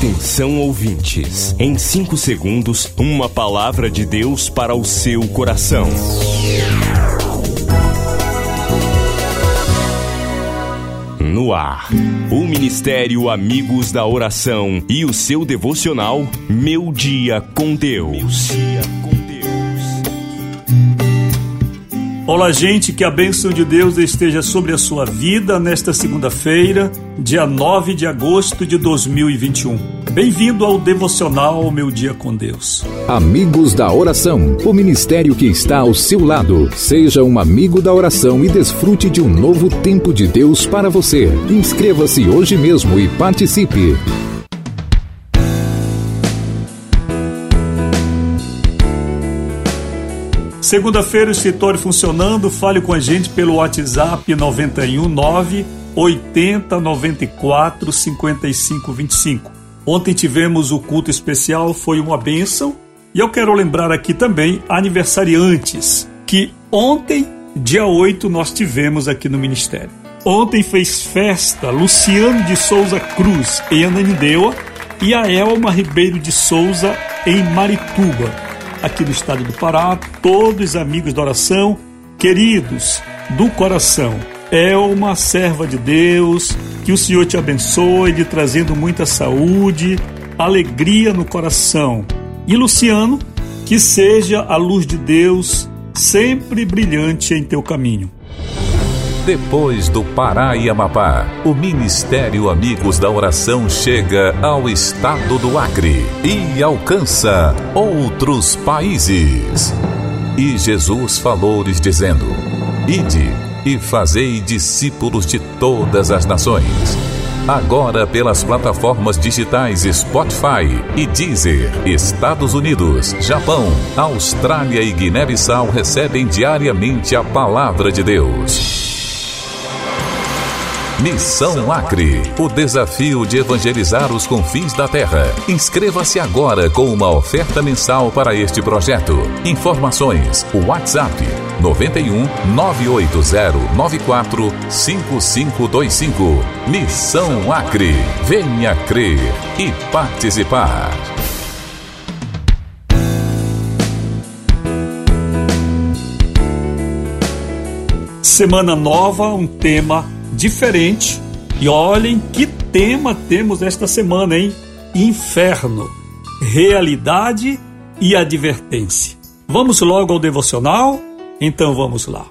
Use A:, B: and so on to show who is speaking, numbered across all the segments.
A: Atenção ouvintes, em 5 segundos, uma palavra de Deus para o seu coração. No ar, o Ministério Amigos da Oração e o seu devocional Meu Dia com Deus.
B: Olá, gente, que a bênção de Deus esteja sobre a sua vida nesta segunda-feira, dia 9 de agosto de 2021. Bem-vindo ao devocional Meu Dia com Deus.
C: Amigos da Oração, o ministério que está ao seu lado. Seja um amigo da oração e desfrute de um novo tempo de Deus para você. Inscreva-se hoje mesmo e participe.
B: Segunda-feira, o escritório funcionando. Fale com a gente pelo WhatsApp 919 80 94 55 25. Ontem tivemos o culto especial, foi uma bênção. E eu quero lembrar aqui também aniversariantes, que ontem, dia 8, nós tivemos aqui no Ministério. Ontem fez festa Luciano de Souza Cruz, em Ananindeua, e a Elma Ribeiro de Souza, em Marituba aqui do estado do Pará, todos amigos da oração, queridos do coração. É uma serva de Deus, que o Senhor te abençoe, lhe trazendo muita saúde, alegria no coração. E Luciano, que seja a luz de Deus sempre brilhante em teu caminho.
C: Depois do Pará e Amapá, o Ministério Amigos da Oração chega ao estado do Acre e alcança outros países. E Jesus falou-lhes dizendo: Ide e fazei discípulos de todas as nações. Agora pelas plataformas digitais Spotify e Deezer, Estados Unidos, Japão, Austrália e Guiné-Bissau recebem diariamente a palavra de Deus. Missão Acre, o desafio de evangelizar os confins da terra. Inscreva-se agora com uma oferta mensal para este projeto. Informações: WhatsApp 91 980 94 5525. Missão Acre. Venha crer e participar.
B: Semana nova, um tema diferente. E olhem que tema temos esta semana, hein? Inferno, realidade e advertência. Vamos logo ao devocional? Então vamos lá.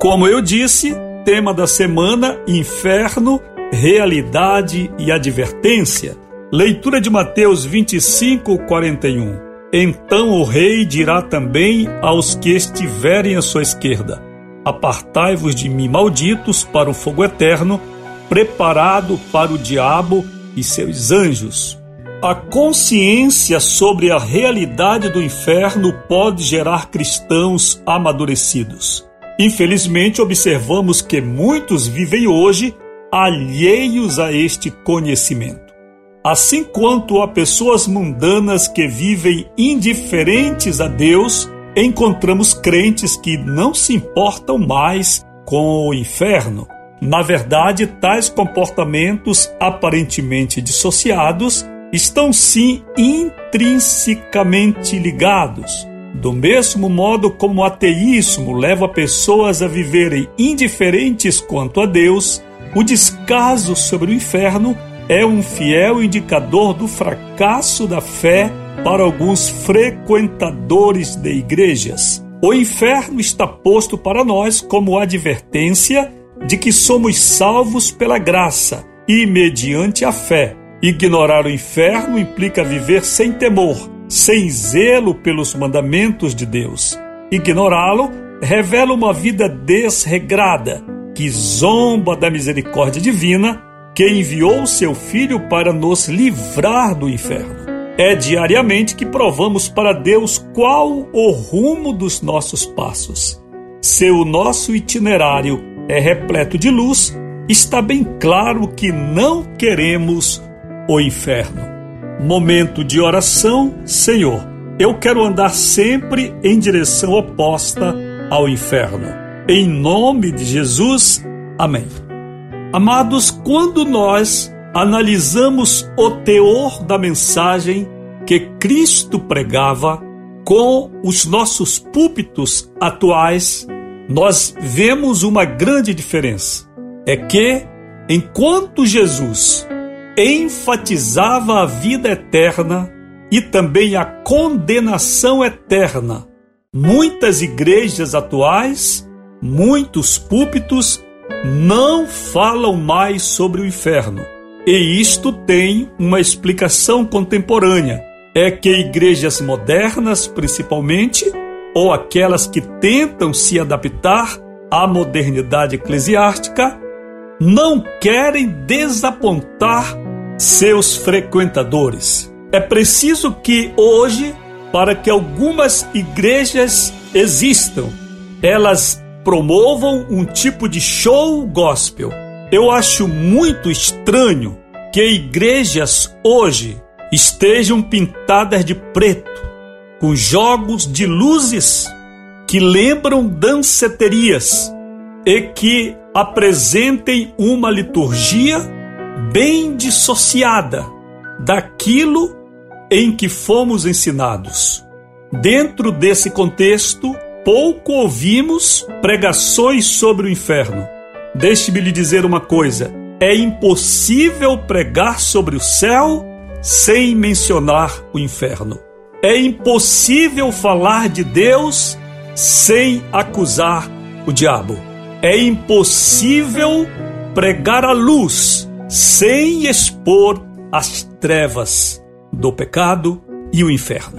B: Como eu disse, tema da semana: inferno, realidade e advertência. Leitura de Mateus 25, 41. Então o rei dirá também aos que estiverem à sua esquerda: Apartai-vos de mim, malditos, para o fogo eterno, preparado para o diabo e seus anjos. A consciência sobre a realidade do inferno pode gerar cristãos amadurecidos. Infelizmente, observamos que muitos vivem hoje alheios a este conhecimento. Assim quanto há pessoas mundanas que vivem indiferentes a Deus, encontramos crentes que não se importam mais com o inferno. Na verdade, tais comportamentos aparentemente dissociados estão sim intrinsecamente ligados. Do mesmo modo como o ateísmo leva pessoas a viverem indiferentes quanto a Deus, o descaso sobre o inferno é um fiel indicador do fracasso da fé para alguns frequentadores de igrejas. O inferno está posto para nós como advertência de que somos salvos pela graça e mediante a fé. Ignorar o inferno implica viver sem temor, sem zelo pelos mandamentos de Deus. Ignorá-lo revela uma vida desregrada, que zomba da misericórdia divina que enviou seu Filho para nos livrar do inferno. É diariamente que provamos para Deus qual o rumo dos nossos passos. Se o nosso itinerário é repleto de luz, está bem claro que não queremos o inferno. Momento de oração, Senhor. eu quero andar sempre em direção oposta ao inferno. Em nome de Jesus, amém. Amados, quando nós analisamos o teor da mensagem que Cristo pregava com os nossos púlpitos atuais, nós vemos uma grande diferença. É que, enquanto Jesus enfatizava a vida eterna e também a condenação eterna, muitas igrejas atuais, muitos púlpitos não falam mais sobre o inferno. E isto tem uma explicação contemporânea. É que igrejas modernas, principalmente, ou aquelas que tentam se adaptar à modernidade eclesiástica, não querem desapontar seus frequentadores. É preciso que hoje, para que algumas igrejas existam, elas promovam um tipo de show gospel. Eu acho muito estranho que igrejas hoje estejam pintadas de preto, com jogos de luzes que lembram danceterias e que apresentem uma liturgia bem dissociada daquilo em que fomos ensinados. Dentro desse contexto, pouco ouvimos pregações sobre o inferno. Deixe-me lhe dizer uma coisa: é impossível pregar sobre o céu sem mencionar o inferno. É impossível falar de Deus sem acusar o diabo. É impossível pregar a luz sem expor as trevas do pecado e o inferno.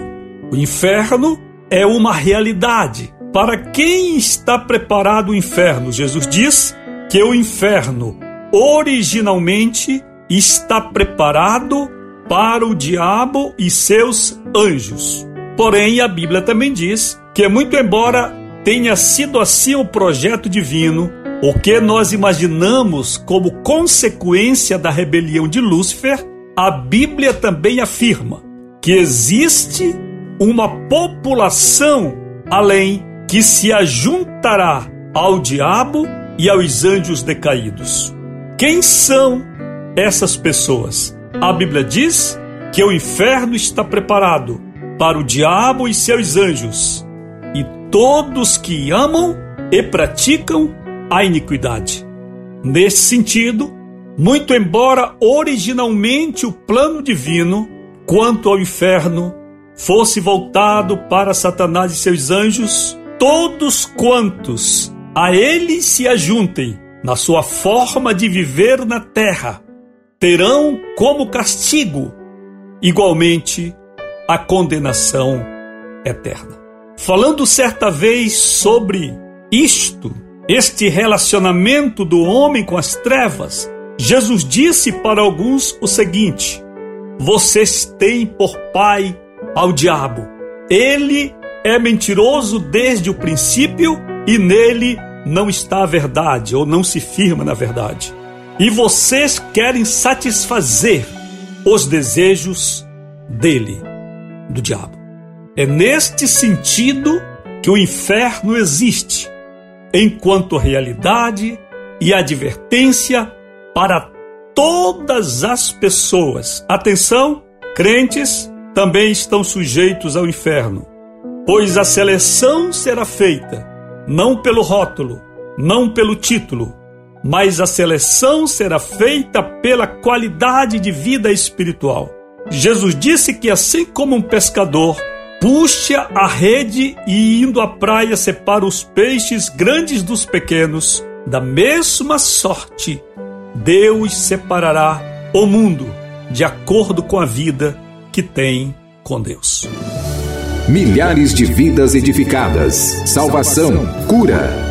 B: O inferno é uma realidade. Para quem está preparado o inferno? Jesus diz que o inferno originalmente está preparado para o diabo e seus anjos. Porém, a Bíblia também diz que, muito embora tenha sido assim o projeto divino, o que nós imaginamos como consequência da rebelião de Lúcifer, a Bíblia também afirma que existe uma população além que se ajuntará ao diabo e aos anjos decaídos. Quem são essas pessoas? A Bíblia diz que o inferno está preparado para o diabo e seus anjos e todos que amam e praticam a iniquidade. Nesse sentido, muito embora originalmente o plano divino quanto ao inferno fosse voltado para Satanás e seus anjos, todos quantos a ele se ajuntem na sua forma de viver na terra, terão como castigo igualmente a condenação eterna. Falando certa vez sobre isto, este relacionamento do homem com as trevas, Jesus disse para alguns o seguinte: Vocês têm por pai ao diabo. Ele é mentiroso desde o princípio e nele não está a verdade ou não se firma na verdade. E vocês querem satisfazer os desejos dele, do diabo. É neste sentido que o inferno existe, enquanto realidade e advertência para todas as pessoas. Atenção, crentes também estão sujeitos ao inferno, pois a seleção será feita não pelo rótulo, não pelo título, mas a seleção será feita pela qualidade de vida espiritual. Jesus disse que assim como um pescador puxa a rede e indo à praia separa os peixes grandes dos pequenos, da mesma sorte, Deus separará o mundo de acordo com a vida que tem com Deus.
C: Milhares de vidas edificadas, salvação, cura.